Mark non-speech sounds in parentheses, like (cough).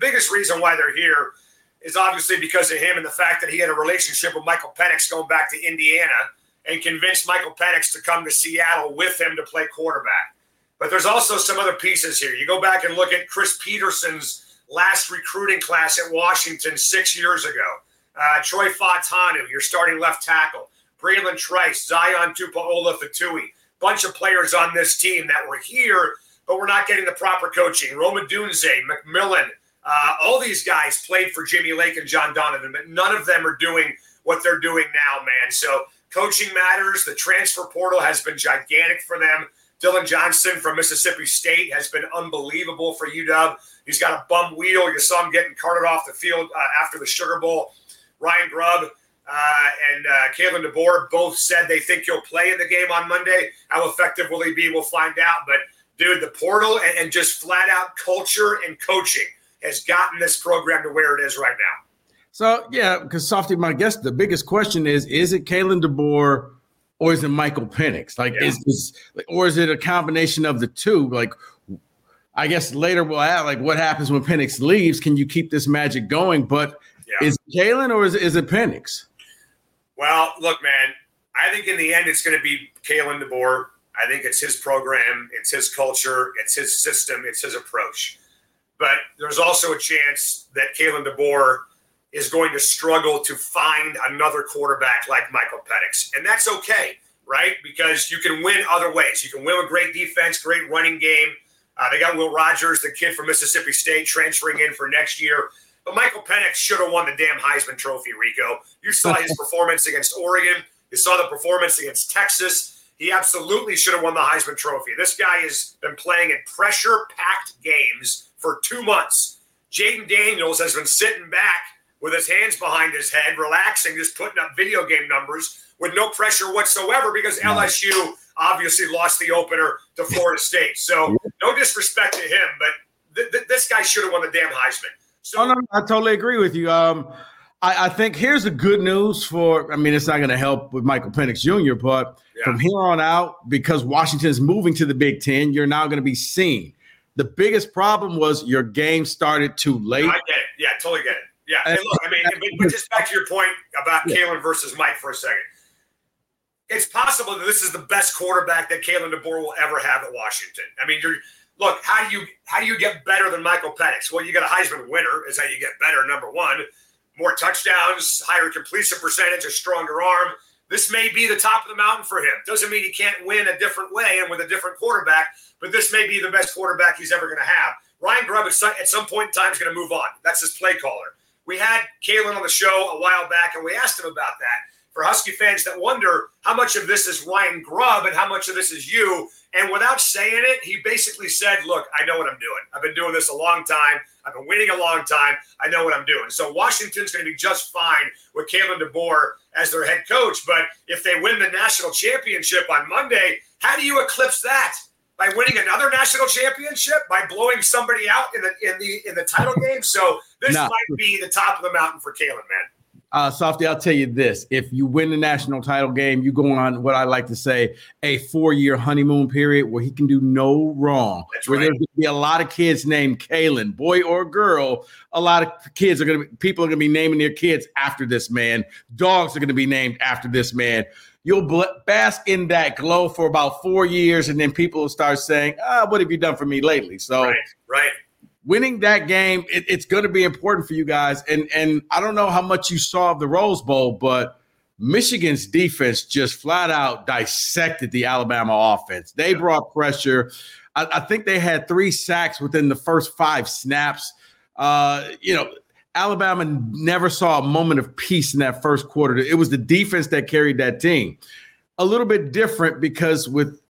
biggest reason why they're here is obviously because of him and the fact that he had a relationship with Michael Penix going back to Indiana and convinced Michael Penix to come to Seattle with him to play quarterback. But there's also some other pieces here. You go back and look at Chris Petersen's last recruiting class at Washington six years ago. Uh, Troy Fautanu, your starting left tackle. Bralen Trice, Zion Tupuola Fetui. Bunch of players on this team that were here, but we're not getting the proper coaching. Rome Odunze, McMillan, uh, all these guys played for Jimmy Lake and John Donovan, but none of them are doing what they're doing now, man. So coaching matters. The transfer portal has been gigantic for them. Dillon Johnson from Mississippi State has been unbelievable for UW. He's got a bum wheel. You saw him getting carted off the field uh, after the Sugar Bowl. Ryan Grubb uh, and uh, Kalen DeBoer both said they think he'll play in the game on Monday. How effective will he be? We'll find out. But dude, the portal and, and just flat out culture and coaching has gotten this program to where it is right now. So yeah, because Softy, my guess the biggest question is: Is it Kalen DeBoer or is it Michael Penix? Like, yeah. is this, or is it a combination of the two? Like, I guess later we'll add like what happens when Penix leaves. Can you keep this magic going? But yeah. is it Kalen or is, is it Penix? Well, look, man, I think in the end it's going to be Kalen DeBoer. I think it's his program, it's his culture, it's his system, it's his approach. But there's also a chance that Kalen DeBoer is going to struggle to find another quarterback like Michael Penix. And that's okay, right? Because you can win other ways. You can win with great defense, great running game. Uh, they got Will Rogers, the kid from Mississippi State, transferring in for next year. But Michael Penix should have won the damn Heisman Trophy, Rico. You saw (laughs) his performance against Oregon. You saw the performance against Texas. He absolutely should have won the Heisman Trophy. This guy has been playing in pressure packed games for two months. Jayden Daniels has been sitting back with his hands behind his head, relaxing, just putting up video game numbers with no pressure whatsoever because LSU obviously lost the opener to Florida (laughs) State. So no disrespect to him, but th- th- this guy should have won the damn Heisman. So, oh, no, I totally agree with you. Um, I, I, think here's the good news for. I mean, it's not going to help with Michael Penix Jr., but yeah. from here on out, because Washington is moving to the Big Ten, you're now going to be seen. The biggest problem was your game started too late. I get it. Yeah, totally get it. Yeah. And look, I mean, but, but just back to your point about yeah. Kalen versus Mike for a second. It's possible that this is the best quarterback that Kalen DeBoer will ever have at Washington. I mean, you're look, how do you how do you get better than Michael Penix? Well, you got a Heisman winner, is how you get better, number one. More touchdowns, higher completion percentage, a stronger arm. This may be the top of the mountain for him. Doesn't mean he can't win a different way and with a different quarterback, but this may be the best quarterback he's ever going to have. Ryan Grubb at some point in time is going to move on. That's his play caller. We had Kalen on the show a while back, and we asked him about that. For Husky fans that wonder how much of this is Ryan Grubb and how much of this is you, and without saying it, he basically said, Look, I know what I'm doing. I've been doing this a long time. I've been winning a long time. I know what I'm doing. So Washington's going to be just fine with Kalen DeBoer as their head coach. But if they win the national championship on Monday, how do you eclipse that? By winning another national championship, by blowing somebody out in the in the in the title game. So this no. might be the top of the mountain for Kalen, man. Uh, Softy, I'll tell you this: if you win the national title game, you go on what I like to say a four-year honeymoon period where he can do no wrong. That's where right. there's going to be a lot of kids named Kalen, boy or girl. A lot of kids are going to be, people are going to be naming their kids after this man. Dogs are going to be named after this man. You'll bl- bask in that glow for about four years, and then people will start saying, "Ah, what have you done for me lately?" So, right, right winning that game, it, it's going to be important for you guys. And and I don't know how much you saw of the Rose Bowl, but Michigan's defense just flat out dissected the Alabama offense. They brought pressure. I, I think they had three sacks within the first five snaps. Uh, you know, Alabama never saw a moment of peace in that first quarter. It was the defense that carried that team. A little bit different because with